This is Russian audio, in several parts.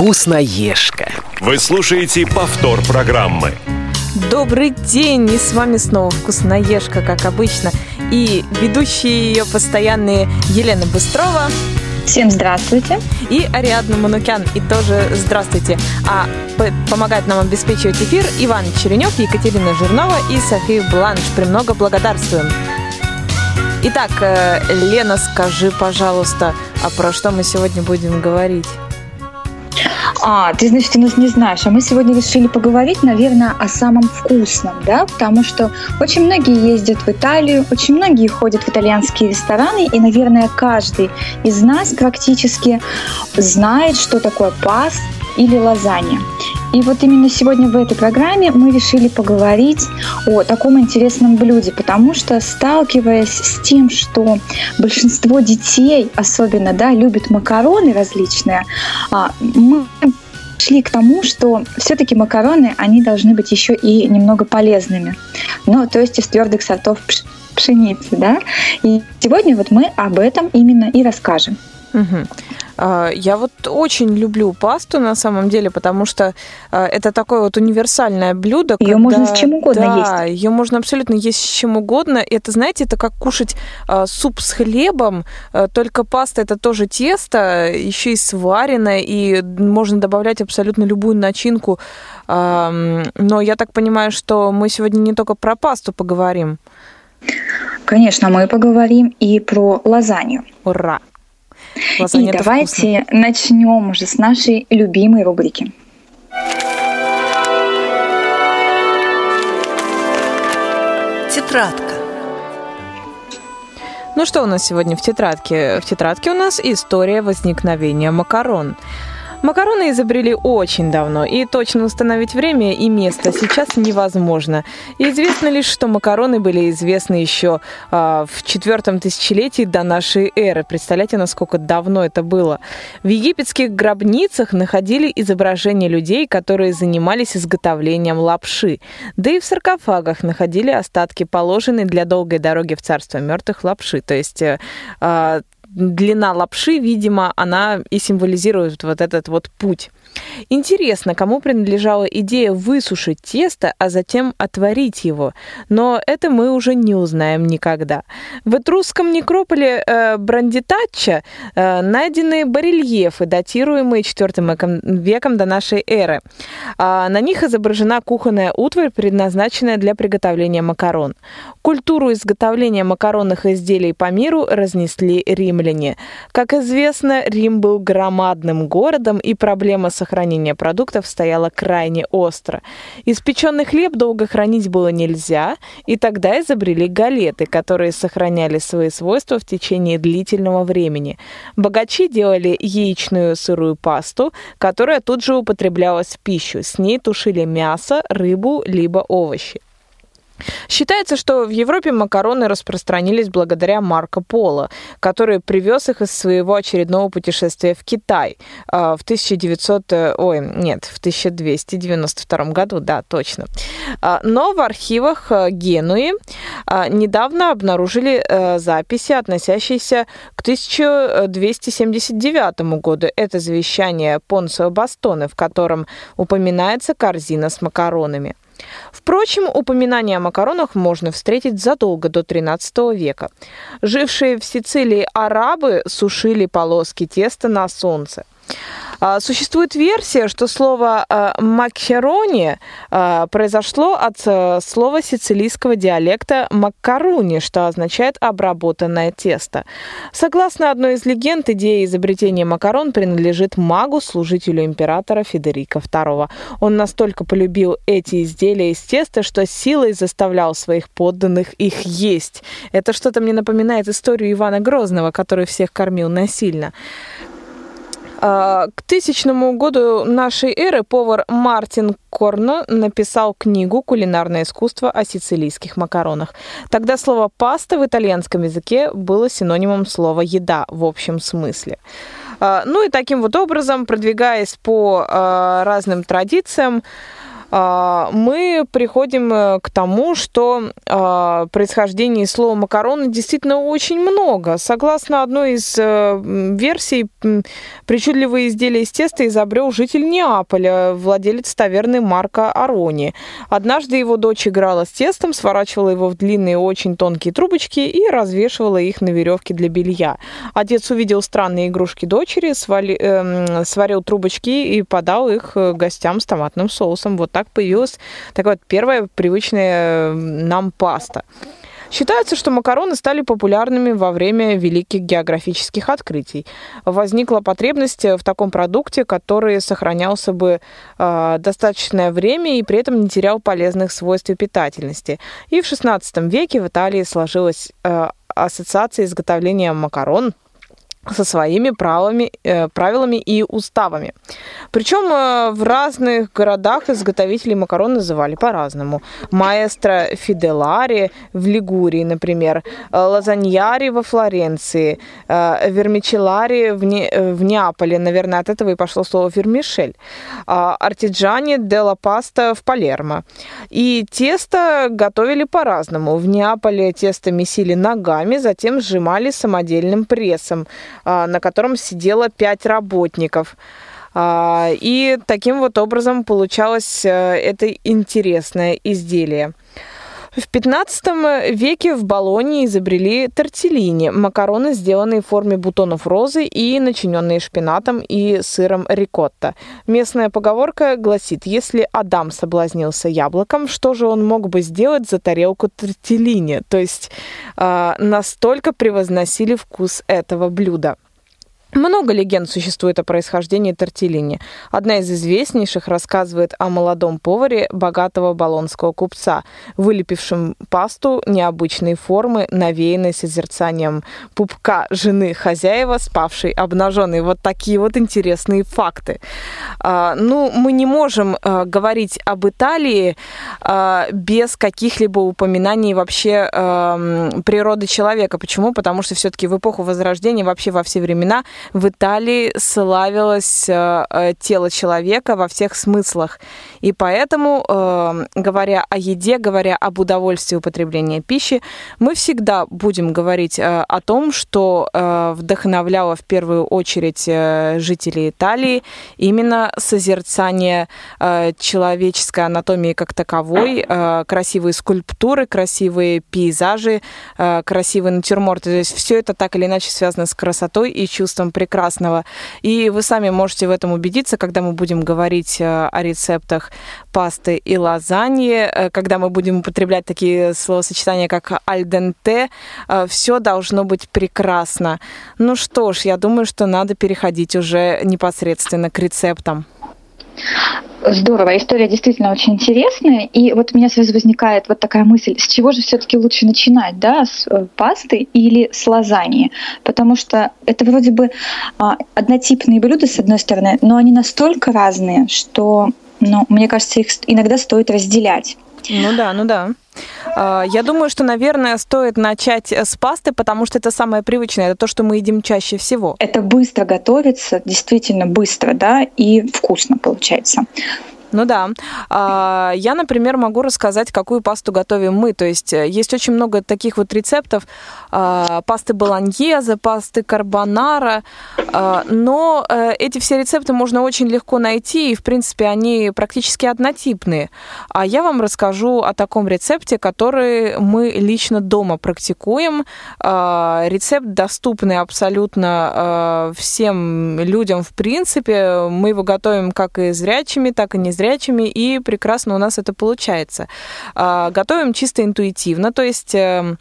Вкусноежка. Вы слушаете повтор программы. Добрый день, и с вами снова Вкусноежка, как обычно. И ведущие ее постоянные Елена Быстрова. Всем здравствуйте. И Ариадна Манукян. И тоже здравствуйте. А помогает нам обеспечивать эфир Иван Черенев, Екатерина Жирнова и София Бланш. Премного благодарствуем. Итак, э, Лена, скажи, пожалуйста, а про что мы сегодня будем говорить? А, ты, значит, у нас не знаешь. А мы сегодня решили поговорить, наверное, о самом вкусном, да, потому что очень многие ездят в Италию, очень многие ходят в итальянские рестораны, и, наверное, каждый из нас практически знает, что такое паст или лазанья. И вот именно сегодня в этой программе мы решили поговорить о таком интересном блюде, потому что сталкиваясь с тем, что большинство детей, особенно, да, любят макароны различные, а, мы шли к тому, что все-таки макароны, они должны быть еще и немного полезными. Ну, то есть из твердых сортов пшеницы, да. И сегодня вот мы об этом именно и расскажем. Угу. Я вот очень люблю пасту на самом деле, потому что а, это такое вот универсальное блюдо. Ее когда, можно с чем угодно да, есть. Ее можно абсолютно есть с чем угодно. Это, знаете, это как кушать а, суп с хлебом, только паста это тоже тесто, еще и сваренное, и можно добавлять абсолютно любую начинку. Но я так понимаю, что мы сегодня не только про пасту поговорим. Конечно, мы поговорим и про лазанью. Ура! Лазанья И давайте вкусно. начнем уже с нашей любимой рубрики. Тетрадка. Ну что у нас сегодня в тетрадке? В тетрадке у нас история возникновения макарон. Макароны изобрели очень давно, и точно установить время и место сейчас невозможно. Известно лишь, что макароны были известны еще а, в четвертом тысячелетии до нашей эры. Представляете, насколько давно это было? В египетских гробницах находили изображения людей, которые занимались изготовлением лапши. Да и в саркофагах находили остатки положенной для долгой дороги в царство мертвых лапши. То есть а, длина лапши, видимо, она и символизирует вот этот вот путь. Интересно, кому принадлежала идея высушить тесто, а затем отварить его. Но это мы уже не узнаем никогда. В этрусском некрополе э, Брандитачча э, найдены барельефы, датируемые IV веком до нашей эры. А на них изображена кухонная утварь, предназначенная для приготовления макарон. Культуру изготовления макаронных изделий по миру разнесли римляне. Как известно, Рим был громадным городом, и проблема сохранения продуктов стояла крайне остро. Испеченный хлеб долго хранить было нельзя, и тогда изобрели галеты, которые сохраняли свои свойства в течение длительного времени. Богачи делали яичную сырую пасту, которая тут же употреблялась в пищу. С ней тушили мясо, рыбу, либо овощи. Считается, что в Европе макароны распространились благодаря Марко Поло, который привез их из своего очередного путешествия в Китай а, в 1900, э, ой, нет, в 1292 году, да, точно. А, но в архивах э, Генуи а, недавно обнаружили э, записи, относящиеся к 1279 году. Это завещание Понсо Бастоне, в котором упоминается корзина с макаронами. Впрочем, упоминания о макаронах можно встретить задолго до XIII века. Жившие в Сицилии арабы сушили полоски теста на солнце. А, существует версия, что слово а, макхерони а, произошло от слова сицилийского диалекта маккаруни, что означает обработанное тесто. Согласно одной из легенд, идея изобретения макарон принадлежит магу, служителю императора Федерика II. Он настолько полюбил эти изделия из теста, что силой заставлял своих подданных их есть. Это что-то мне напоминает историю Ивана Грозного, который всех кормил насильно. А, к тысячному году нашей эры повар Мартин Корно написал книгу «Кулинарное искусство о сицилийских макаронах». Тогда слово «паста» в итальянском языке было синонимом слова «еда» в общем смысле. А, ну и таким вот образом, продвигаясь по а, разным традициям, мы приходим э, к тому, что а, происхождение слова макароны действительно очень много. Согласно одной из э, версий, причудливые изделия из теста изобрел житель Неаполя, владелец таверны Марка Арони. Однажды его дочь играла с тестом, сворачивала его в длинные очень тонкие трубочки и развешивала их на веревке для белья. Отец увидел странные игрушки дочери, свали, э, сварил трубочки и подал их э, гостям с томатным соусом. Вот так появилась такая вот первая привычная нам паста. Считается, что макароны стали популярными во время великих географических открытий. Возникла потребность в таком продукте, который сохранялся бы э, достаточное время и при этом не терял полезных свойств и питательности. И в XVI веке в Италии сложилась э, ассоциация изготовления макарон со своими правами, э, правилами и уставами. Причем э, в разных городах изготовителей макарон называли по-разному. Маэстро Фиделари в Лигурии, например, э, Лазаньяри во Флоренции, Вермичелари в, не, в Неаполе, наверное, от этого и пошло слово вермишель, э, Артиджани де ла Паста в Палермо. И тесто готовили по-разному. В Неаполе тесто месили ногами, затем сжимали самодельным прессом – а, на котором сидело пять работников. А, и таким вот образом получалось э, это интересное изделие. В 15 веке в Болонии изобрели тортеллини – макароны, сделанные в форме бутонов розы и начиненные шпинатом и сыром рикотта. Местная поговорка гласит, если Адам соблазнился яблоком, что же он мог бы сделать за тарелку тортеллини? То есть э, настолько превозносили вкус этого блюда. Много легенд существует о происхождении тортеллини. Одна из известнейших рассказывает о молодом поваре богатого болонского купца, вылепившем пасту необычной формы, навеянной созерцанием пупка жены хозяева, спавшей обнаженной. Вот такие вот интересные факты. А, ну, мы не можем а, говорить об Италии а, без каких-либо упоминаний вообще природы человека. Почему? Потому что все-таки в эпоху Возрождения, вообще во все времена, в Италии славилось э, э, тело человека во всех смыслах. И поэтому, э, говоря о еде, говоря об удовольствии употребления пищи, мы всегда будем говорить о том, что вдохновляло в первую очередь жителей Италии именно созерцание человеческой анатомии как таковой, красивые скульптуры, красивые пейзажи, красивые натюрморты. То есть все это так или иначе связано с красотой и чувством прекрасного. И вы сами можете в этом убедиться, когда мы будем говорить э, о рецептах пасты и лазаньи, э, когда мы будем употреблять такие словосочетания, как альденте, э, все должно быть прекрасно. Ну что ж, я думаю, что надо переходить уже непосредственно к рецептам. Здорово, история действительно очень интересная. И вот у меня сразу возникает вот такая мысль, с чего же все-таки лучше начинать, да, с э, пасты или с лазаньи? Потому что это вроде бы а, однотипные блюда, с одной стороны, но они настолько разные, что, ну, мне кажется, их иногда стоит разделять. Ну да, ну да. А, я думаю, что, наверное, стоит начать с пасты, потому что это самое привычное, это то, что мы едим чаще всего. Это быстро готовится, действительно быстро, да, и вкусно получается. Ну да. А, я, например, могу рассказать, какую пасту готовим мы. То есть э, есть очень много таких вот рецептов. А, пасты болоньезе, пасты карбонара. А, но э, эти все рецепты можно очень легко найти, и, в принципе, они практически однотипные. А я вам расскажу о таком рецепте, который мы лично дома практикуем. Рецепт доступный абсолютно всем людям, в принципе. Мы его готовим как и зрячими, так и не зрячими, и прекрасно у нас это получается. А, готовим чисто интуитивно, то есть эм,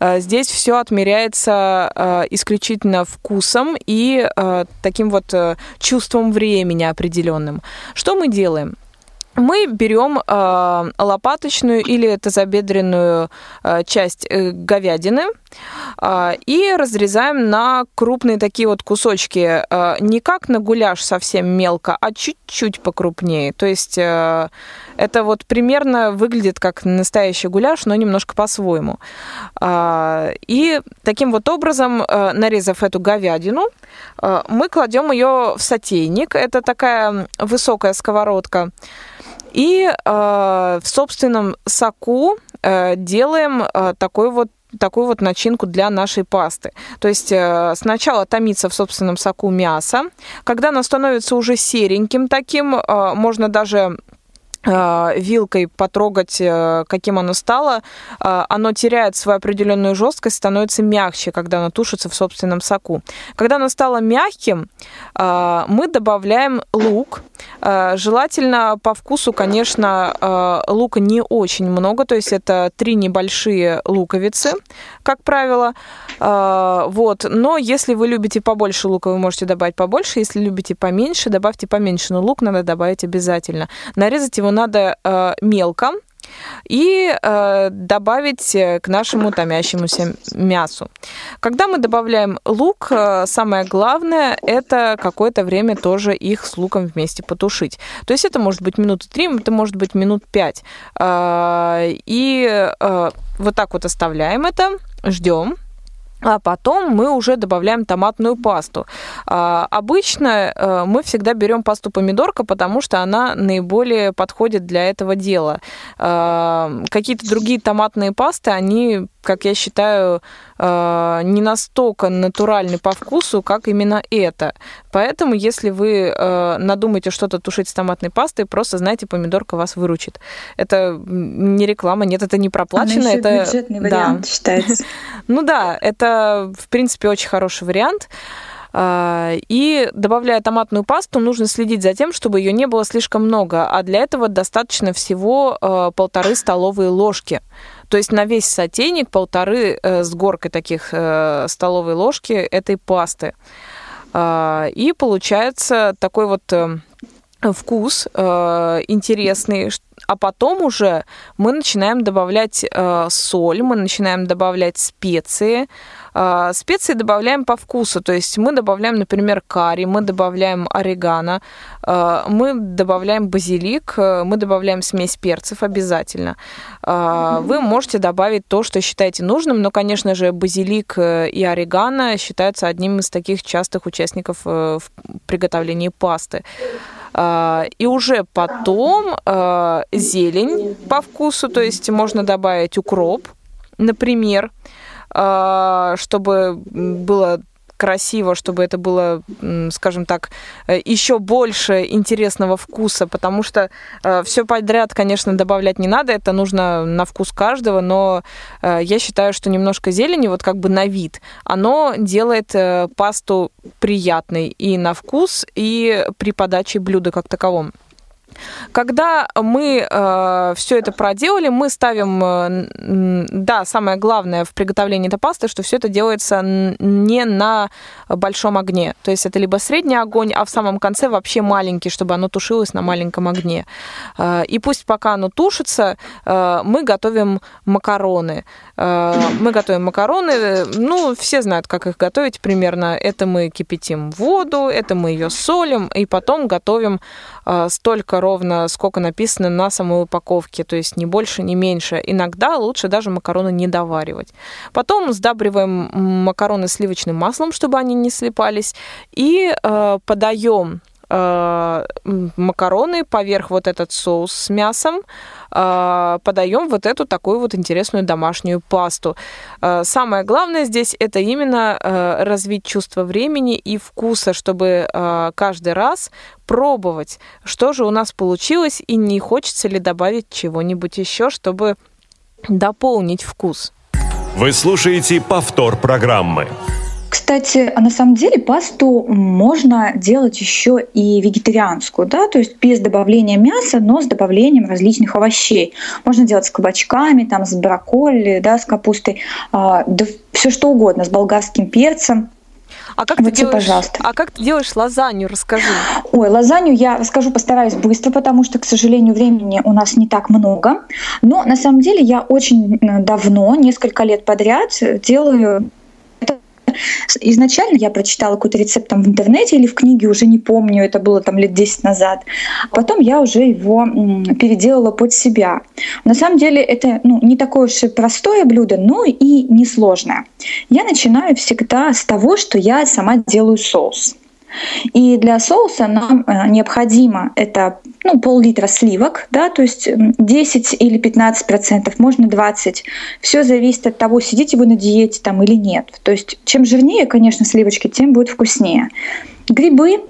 э, здесь все отмеряется э, исключительно вкусом и э, таким вот чувством времени определенным. Что мы делаем? Мы берем э, лопаточную или тазобедренную э, часть э, говядины э, и разрезаем на крупные такие вот кусочки, э, не как на гуляш совсем мелко, а чуть-чуть покрупнее. То есть э, это вот примерно выглядит как настоящий гуляш, но немножко по-своему. Э, и таким вот образом, э, нарезав эту говядину, э, мы кладем ее в сотейник. Это такая высокая сковородка. И э, в собственном соку делаем такой вот такую вот начинку для нашей пасты. То есть сначала томится в собственном соку мясо. Когда оно становится уже сереньким таким, можно даже вилкой потрогать, э, каким оно стало, э, оно теряет свою определенную жесткость, становится мягче, когда оно тушится в собственном соку. Когда оно стало мягким, мы добавляем лук. Желательно по вкусу, конечно, лука не очень много, то есть это три небольшие луковицы, как правило. Вот. Но если вы любите побольше лука, вы можете добавить побольше. Если любите поменьше, добавьте поменьше. Но лук надо добавить обязательно. Нарезать его надо э, мелко и э, добавить к нашему томящемуся мясу. Когда мы добавляем лук, э, самое главное это какое-то время тоже их с луком вместе потушить. То есть это может быть минуты три, это может быть минут пять. Э, и э, вот так вот оставляем это, ждем а потом мы уже добавляем томатную пасту. А, обычно э, мы всегда берем пасту помидорка, потому что она наиболее подходит для этого дела. А, какие-то другие томатные пасты, они как я считаю, э, не настолько натуральный по вкусу, как именно это. Поэтому, если вы э, надумаете что-то тушить с томатной пастой, просто знайте, помидорка вас выручит. Это не реклама, нет, это не проплачено. Она это бюджетный вариант да. считается. Ну да, это, в принципе, очень хороший вариант. А, и добавляя томатную пасту, нужно следить за тем, чтобы ее не было слишком много, а для этого достаточно всего э, полторы столовые ложки. То есть на весь сотейник полторы э, с горкой таких э, столовой ложки этой пасты. А, и получается такой вот вкус интересный, а потом уже мы начинаем добавлять соль, мы начинаем добавлять специи, специи добавляем по вкусу, то есть мы добавляем, например, карри, мы добавляем орегано, а, мы добавляем базилик, а, мы добавляем смесь перцев обязательно. Вы можете добавить то, что считаете нужным, но, конечно же, базилик э, и орегано считаются одним из таких частых участников э, в приготовлении пасты. И уже потом зелень по вкусу, то есть можно добавить укроп, например, а, чтобы было красиво, чтобы это было, скажем так, э, еще больше интересного вкуса, потому что э, все подряд, конечно, добавлять не надо, это нужно на вкус каждого, но э, я считаю, что немножко зелени, вот как бы на вид, оно делает пасту приятной и на вкус, и при подаче блюда как таковом. Когда мы э, все это проделали, мы ставим, э, да, самое главное в приготовлении этой пасты, что все это делается не на большом огне. То есть это либо средний огонь, а в самом конце вообще маленький, чтобы оно тушилось на маленьком огне. Э, и пусть пока оно тушится, э, мы готовим макароны. Э, мы готовим макароны, ну, все знают, как их готовить примерно. Это мы кипятим воду, это мы ее солим, и потом готовим э, столько ровно, сколько написано на самой упаковке, то есть ни больше, ни меньше. Иногда лучше даже макароны не доваривать. Потом сдабриваем макароны сливочным маслом, чтобы они не слипались, и э, подаем э, макароны поверх вот этот соус с мясом, э, подаем вот эту такую вот интересную домашнюю пасту. Э, самое главное здесь это именно э, развить чувство времени и вкуса, чтобы каждый раз пробовать, что же у нас получилось и не хочется ли добавить чего-нибудь еще, чтобы дополнить вкус. Вы слушаете повтор программы. Кстати, а на самом деле пасту можно делать еще и вегетарианскую, да, то есть без добавления мяса, но с добавлением различных овощей. Можно делать с кабачками, там, с брокколи, да, с капустой, а, да все что угодно, с болгарским перцем. А как, вот ты делаешь, пожалуйста. а как ты делаешь лазанью? Расскажи. Ой, лазанью я расскажу, постараюсь быстро, потому что, к сожалению, времени у нас не так много. Но на самом деле я очень давно, несколько лет подряд делаю Изначально я прочитала какой-то рецепт там в интернете или в книге, уже не помню, это было там лет 10 назад. Потом я уже его переделала под себя. На самом деле это ну, не такое уж и простое блюдо, но и несложное. Я начинаю всегда с того, что я сама делаю соус. И для соуса нам э, необходимо это ну, пол-литра сливок, да, то есть 10 или 15 процентов, можно 20. Все зависит от того, сидите вы на диете там или нет. То есть чем жирнее, конечно, сливочки, тем будет вкуснее. Грибы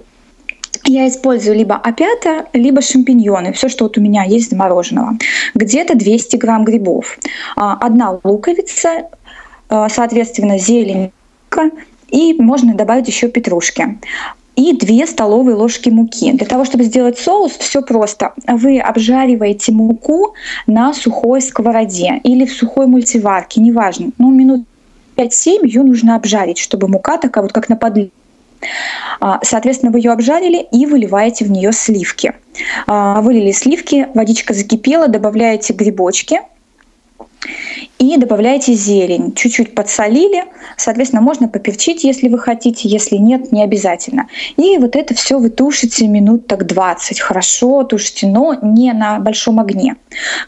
я использую либо опята, либо шампиньоны, все, что вот у меня есть замороженного. Где-то 200 грамм грибов. А, одна луковица, а, соответственно, зелень, и можно добавить еще петрушки и 2 столовые ложки муки. Для того, чтобы сделать соус, все просто. Вы обжариваете муку на сухой сковороде или в сухой мультиварке, неважно. Ну, минут 5-7 ее нужно обжарить, чтобы мука такая вот как на подливе а, Соответственно, вы ее обжарили и выливаете в нее сливки. А, вылили сливки, водичка закипела, добавляете грибочки – и добавляете зелень. Чуть-чуть подсолили. Соответственно, можно поперчить, если вы хотите. Если нет, не обязательно. И вот это все вы тушите минут так 20. Хорошо тушите, но не на большом огне.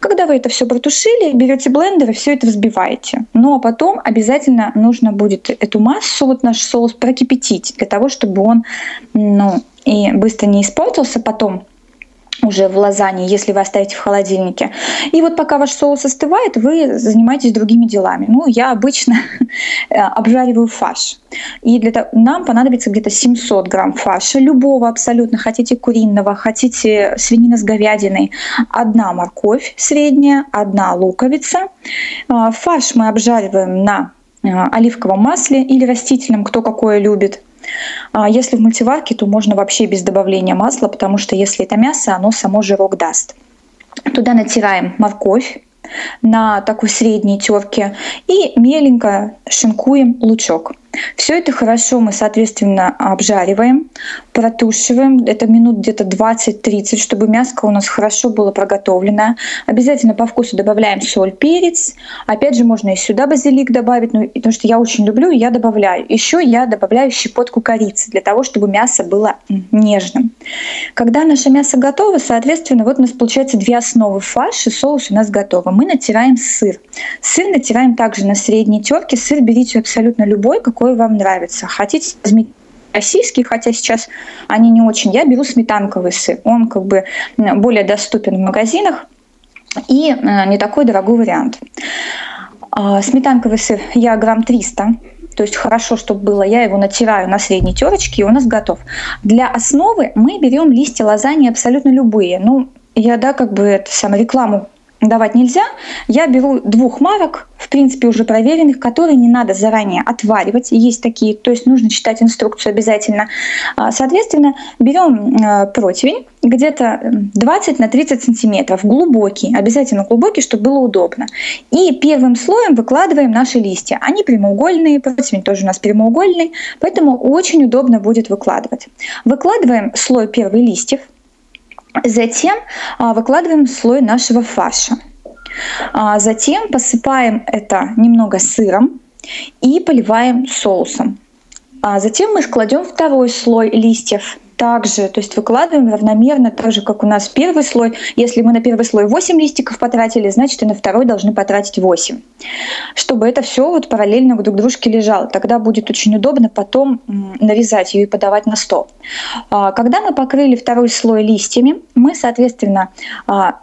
Когда вы это все протушили, берете блендер и все это взбиваете. Но потом обязательно нужно будет эту массу, вот наш соус, прокипятить для того, чтобы он ну, и быстро не испортился потом уже в лазанье, если вы оставите в холодильнике. И вот пока ваш соус остывает, вы занимаетесь другими делами. Ну, я обычно обжариваю фарш. И для того, нам понадобится где-то 700 грамм фарша, любого абсолютно. Хотите куриного, хотите свинина с говядиной. Одна морковь средняя, одна луковица. А, фарш мы обжариваем на а, оливковом масле или растительном, кто какое любит. А если в мультиварке, то можно вообще без добавления масла, потому что если это мясо, оно само жирок даст. Туда натираем морковь на такой средней терке и меленько шинкуем лучок. Все это хорошо мы, соответственно, обжариваем, протушиваем. Это минут где-то 20-30, чтобы мяско у нас хорошо было проготовлено. Обязательно по вкусу добавляем соль, перец. Опять же, можно и сюда базилик добавить, ну, потому что я очень люблю, и я добавляю. Еще я добавляю щепотку корицы для того, чтобы мясо было нежным. Когда наше мясо готово, соответственно, вот у нас получается две основы фарш и соус у нас готово. Мы натираем сыр. Сыр натираем также на средней терке. Сыр берите абсолютно любой, какой какой вам нравится. Хотите, возьмите российский, хотя сейчас они не очень. Я беру сметанковый сыр. Он как бы более доступен в магазинах и э, не такой дорогой вариант. А, сметанковый сыр я грамм 300, то есть хорошо, чтобы было, я его натираю на средней терочке, и у нас готов. Для основы мы берем листья лазаньи абсолютно любые. Ну, я, да, как бы это самое рекламу давать нельзя. Я беру двух марок, принципе, уже проверенных, которые не надо заранее отваривать. Есть такие, то есть нужно читать инструкцию обязательно. А, соответственно, берем э, противень где-то 20 на 30 сантиметров, глубокий, обязательно глубокий, чтобы было удобно. И первым слоем выкладываем наши листья. Они прямоугольные, противень тоже у нас прямоугольный, поэтому очень удобно будет выкладывать. Выкладываем слой первых листьев, Затем а, выкладываем слой нашего фарша. А, затем посыпаем это немного сыром и поливаем соусом. А затем мы кладем второй слой листьев также, то есть выкладываем равномерно, так же, как у нас первый слой. Если мы на первый слой 8 листиков потратили, значит и на второй должны потратить 8. Чтобы это все вот параллельно друг дружке лежало. Тогда будет очень удобно потом нарезать ее и подавать на стол. А, когда мы покрыли второй слой листьями, мы, соответственно, а,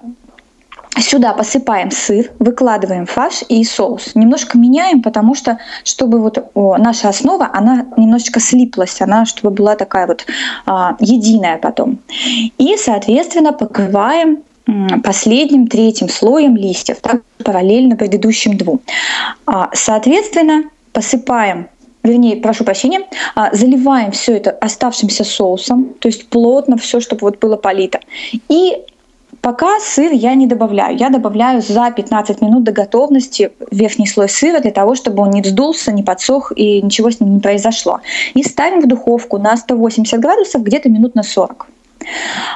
Сюда посыпаем сыр, выкладываем фарш и соус. Немножко меняем, потому что, чтобы вот о, наша основа, она немножечко слиплась, она чтобы была такая вот а, единая потом. И, соответственно, покрываем последним третьим слоем листьев, так параллельно предыдущим двум. А, соответственно, посыпаем вернее, прошу прощения, а, заливаем все это оставшимся соусом, то есть плотно все, чтобы вот было полито. И Пока сыр я не добавляю. Я добавляю за 15 минут до готовности верхний слой сыра для того, чтобы он не вздулся, не подсох и ничего с ним не произошло. И ставим в духовку на 180 градусов где-то минут на 40.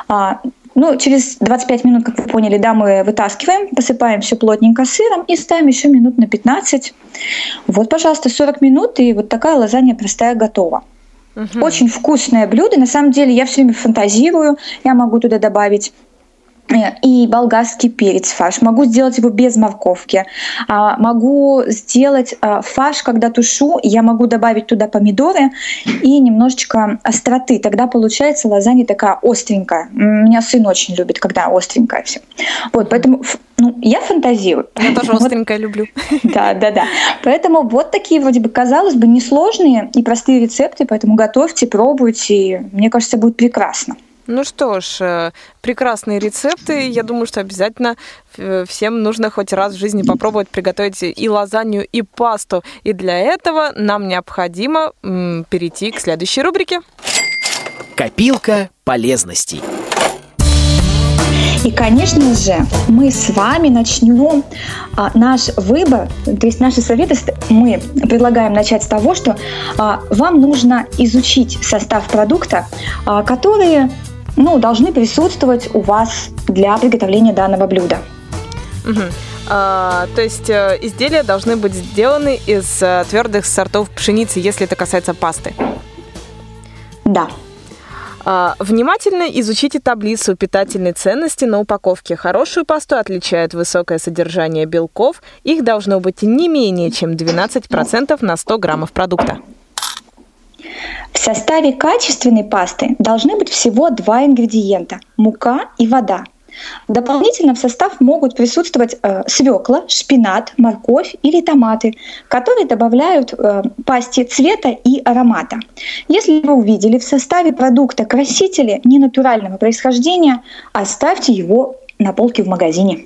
А, ну, через 25 минут, как вы поняли, да, мы вытаскиваем, посыпаем все плотненько сыром и ставим еще минут на 15. Вот, пожалуйста, 40 минут, и вот такая лазанья простая готова. Угу. Очень вкусное блюдо. На самом деле я все время фантазирую. Я могу туда добавить и болгарский перец фарш. Могу сделать его без морковки. А, могу сделать а, фарш, когда тушу, я могу добавить туда помидоры и немножечко остроты. Тогда получается лазанья такая остренькая. Меня сын очень любит, когда остренькая все. Вот, поэтому ну, я фантазирую. Я тоже остренькое люблю. Да, да, да. Поэтому вот такие вроде бы, казалось бы, несложные и простые рецепты, поэтому готовьте, пробуйте. Мне кажется, будет прекрасно. Ну что ж, э, прекрасные рецепты. Я думаю, что обязательно э, всем нужно хоть раз в жизни попробовать приготовить и лазанью, и пасту. И для этого нам необходимо перейти к следующей рубрике. Копилка полезностей. И, конечно же, мы с вами начнем а, наш выбор, то есть наши советы мы предлагаем начать с того, что а, вам нужно изучить состав продукта, а, которые ну, должны присутствовать у вас для приготовления данного блюда. Угу. А, то есть э, изделия должны быть сделаны из э, твердых сортов пшеницы, если это касается пасты. Да. А, внимательно изучите таблицу питательной ценности на упаковке. Хорошую пасту отличает высокое содержание белков. Их должно быть не менее чем 12% на 100 граммов продукта. В составе качественной пасты должны быть всего два ингредиента – мука и вода. Дополнительно в состав могут присутствовать э, свекла, шпинат, морковь или томаты, которые добавляют э, пасте цвета и аромата. Если вы увидели в составе продукта красители ненатурального происхождения, оставьте его на полке в магазине.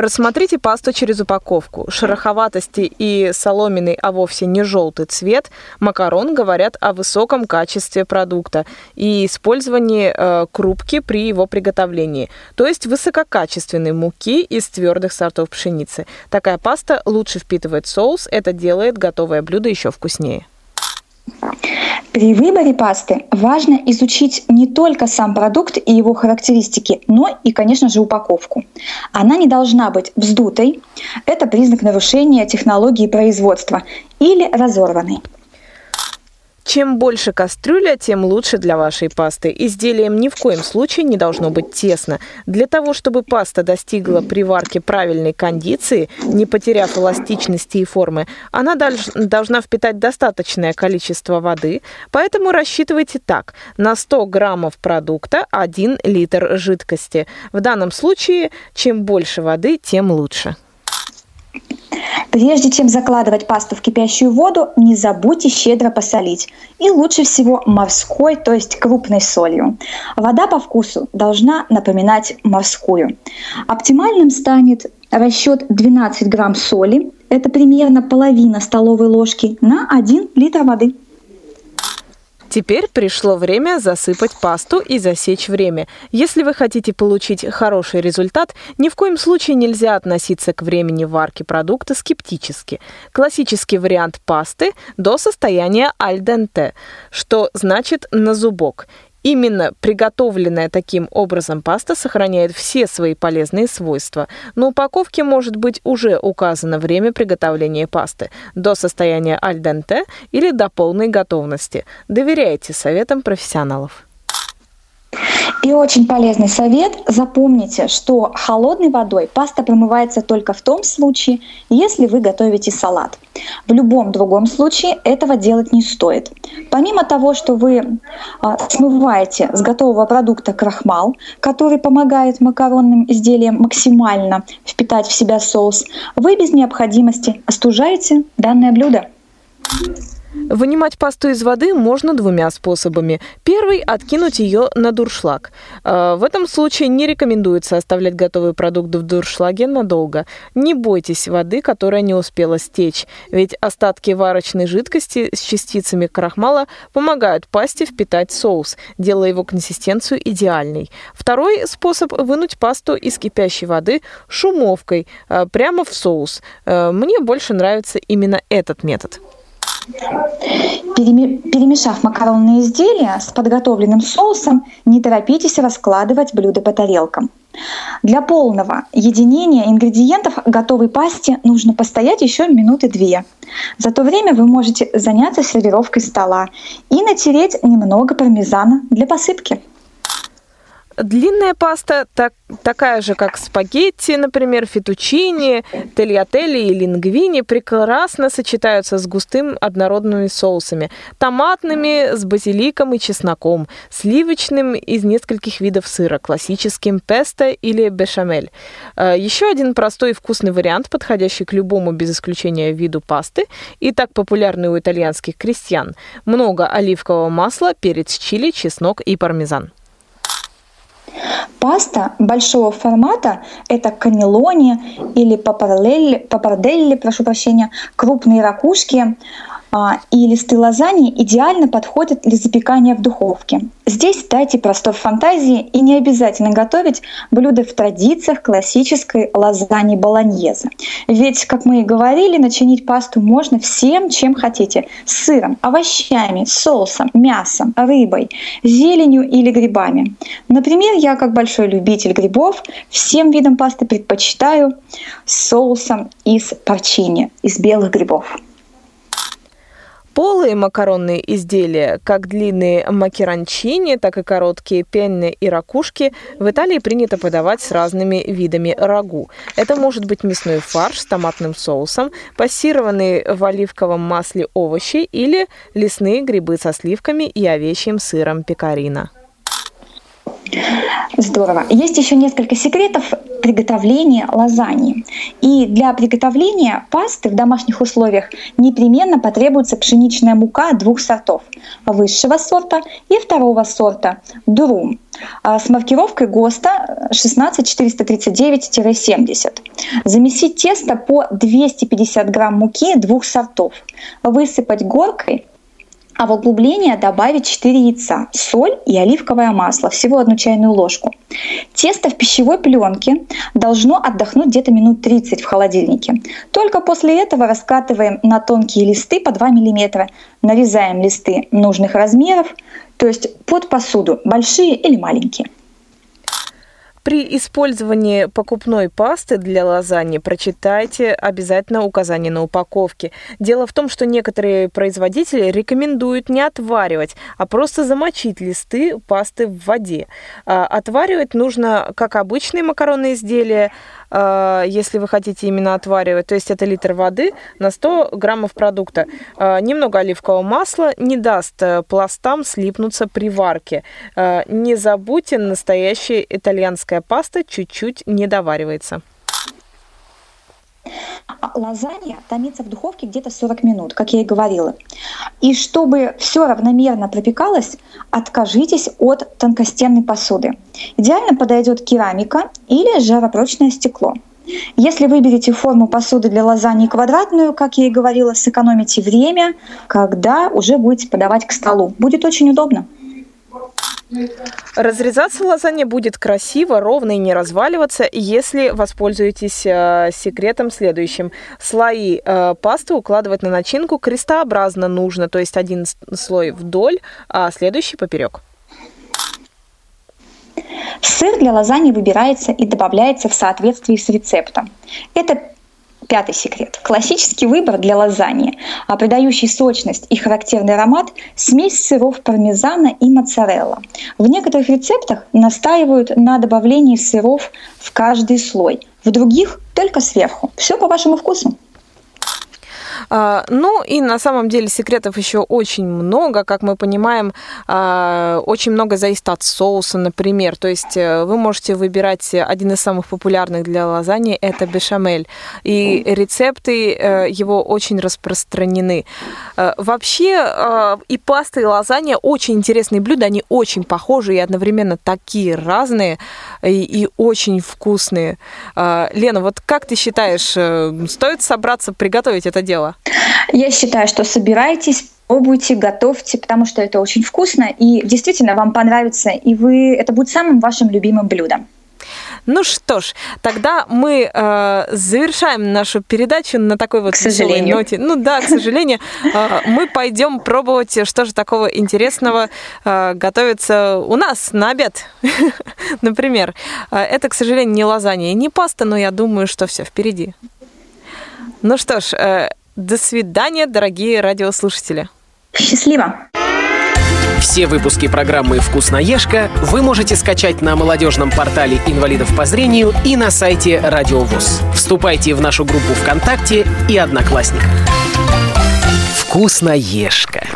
Рассмотрите пасту через упаковку. Шероховатости и соломенный, а вовсе не желтый цвет макарон говорят о высоком качестве продукта и использовании э, крупки при его приготовлении, то есть высококачественной муки из твердых сортов пшеницы. Такая паста лучше впитывает соус, это делает готовое блюдо еще вкуснее. При выборе пасты важно изучить не только сам продукт и его характеристики, но и, конечно же, упаковку. Она не должна быть вздутой, это признак нарушения технологии производства, или разорванной. Чем больше кастрюля, тем лучше для вашей пасты. Изделием ни в коем случае не должно быть тесно. Для того, чтобы паста достигла при варке правильной кондиции, не потеряв эластичности и формы, она должна впитать достаточное количество воды, поэтому рассчитывайте так. На 100 граммов продукта 1 литр жидкости. В данном случае, чем больше воды, тем лучше. Прежде чем закладывать пасту в кипящую воду, не забудьте щедро посолить. И лучше всего морской, то есть крупной солью. Вода по вкусу должна напоминать морскую. Оптимальным станет расчет 12 грамм соли. Это примерно половина столовой ложки на 1 литр воды. Теперь пришло время засыпать пасту и засечь время. Если вы хотите получить хороший результат, ни в коем случае нельзя относиться к времени варки продукта скептически. Классический вариант пасты до состояния аль денте, что значит на зубок. Именно приготовленная таким образом паста сохраняет все свои полезные свойства. На упаковке может быть уже указано время приготовления пасты до состояния аль денте или до полной готовности. Доверяйте советам профессионалов. И очень полезный совет. Запомните, что холодной водой паста промывается только в том случае, если вы готовите салат. В любом другом случае этого делать не стоит. Помимо того, что вы а, смываете с готового продукта крахмал, который помогает макаронным изделиям максимально впитать в себя соус, вы без необходимости остужаете данное блюдо. Вынимать пасту из воды можно двумя способами. Первый – откинуть ее на дуршлаг. А, в этом случае не рекомендуется оставлять готовый продукт в дуршлаге надолго. Не бойтесь воды, которая не успела стечь, ведь остатки варочной жидкости с частицами крахмала помогают пасте впитать соус, делая его консистенцию идеальной. Второй способ – вынуть пасту из кипящей воды шумовкой а, прямо в соус. А, мне больше нравится именно этот метод. Перемешав макаронные изделия с подготовленным соусом, не торопитесь раскладывать блюдо по тарелкам. Для полного единения ингредиентов готовой пасте нужно постоять еще минуты две. За то время вы можете заняться сервировкой стола и натереть немного пармезана для посыпки. Длинная паста так, такая же, как спагетти, например, фетучини, тельятели и лингвини, прекрасно сочетаются с густым однородными соусами. Томатными, с базиликом и чесноком, сливочным из нескольких видов сыра, классическим песто или бешамель. Э, еще один простой и вкусный вариант, подходящий к любому без исключения виду пасты и так популярный у итальянских крестьян. Много оливкового масла, перец чили, чеснок и пармезан. Паста большого формата – это канелони или папарделли, прошу прощения, крупные ракушки – и листы лазаньи идеально подходят для запекания в духовке. Здесь дайте простор фантазии и не обязательно готовить блюда в традициях классической лазаньи болоньезе. Ведь, как мы и говорили, начинить пасту можно всем, чем хотите. Сыром, овощами, соусом, мясом, рыбой, зеленью или грибами. Например, я, как большой любитель грибов, всем видам пасты предпочитаю соусом из порчини, из белых грибов. Полые макаронные изделия, как длинные макеранчини, так и короткие пенны и ракушки, в Италии принято подавать с разными видами рагу. Это может быть мясной фарш с томатным соусом, пассированные в оливковом масле овощи или лесные грибы со сливками и овечьим сыром пекарина. Здорово. Есть еще несколько секретов приготовления лазаньи. И для приготовления пасты в домашних условиях непременно потребуется пшеничная мука двух сортов. Высшего сорта и второго сорта – дурум а с маркировкой ГОСТа 16439-70. Замесить тесто по 250 грамм муки двух сортов. Высыпать горкой а в углубление добавить 4 яйца, соль и оливковое масло, всего одну чайную ложку. Тесто в пищевой пленке должно отдохнуть где-то минут 30 в холодильнике. Только после этого раскатываем на тонкие листы по 2 мм, нарезаем листы нужных размеров, то есть под посуду, большие или маленькие. При использовании покупной пасты для лазаньи прочитайте обязательно указание на упаковке. Дело в том, что некоторые производители рекомендуют не отваривать, а просто замочить листы пасты в воде. А, отваривать нужно как обычные макаронные изделия, если вы хотите именно отваривать, то есть это литр воды на 100 граммов продукта. А, немного оливкового масла не даст э, пластам слипнуться при варке. Не забудьте, настоящая итальянская паста чуть-чуть не доваривается. Лазанья томится в духовке где-то 40 минут, как я и говорила. И чтобы все равномерно пропекалось, откажитесь от тонкостенной посуды. Идеально подойдет керамика или жаропрочное стекло. Если выберете форму посуды для лазаньи квадратную, как я и говорила, сэкономите время, когда уже будете подавать к столу. Будет очень удобно. Разрезаться лазанья будет красиво, ровно и не разваливаться, если воспользуетесь э, секретом следующим. Слои э, пасты укладывать на начинку крестообразно нужно, то есть один слой вдоль, а следующий поперек. Сыр для лазаньи выбирается и добавляется в соответствии с рецептом. Это Пятый секрет. Классический выбор для лазаньи, а придающий сочность и характерный аромат – смесь сыров пармезана и моцарелла. В некоторых рецептах настаивают на добавлении сыров в каждый слой, в других – только сверху. Все по вашему вкусу. А, ну и на самом деле секретов еще очень много, как мы понимаем, а, очень много зависит от соуса, например. То есть э, вы можете выбирать один из самых популярных для лазаньи – это бешамель. И рецепты э, его очень распространены. Э, вообще и паста, и лазанья очень интересные блюда, они очень похожи и одновременно такие разные и очень вкусные. Лена, вот как ты считаешь, стоит собраться приготовить это дело? Я считаю, что собирайтесь, пробуйте, готовьте, потому что это очень вкусно и действительно вам понравится, и вы это будет самым вашим любимым блюдом. Ну что ж, тогда мы э, завершаем нашу передачу на такой вот к сожалению. ноте. Ну да, к сожалению, э, мы пойдем пробовать, что же такого интересного э, готовится у нас на обед, например. Э, это, к сожалению, не лазанья и не паста, но я думаю, что все впереди. Ну что ж, э, до свидания, дорогие радиослушатели. Счастливо! Все выпуски программы «Вкусноежка» вы можете скачать на молодежном портале инвалидов по зрению и на сайте Радио ВОЗ. Вступайте в нашу группу ВКонтакте и Одноклассниках. «Вкусноежка».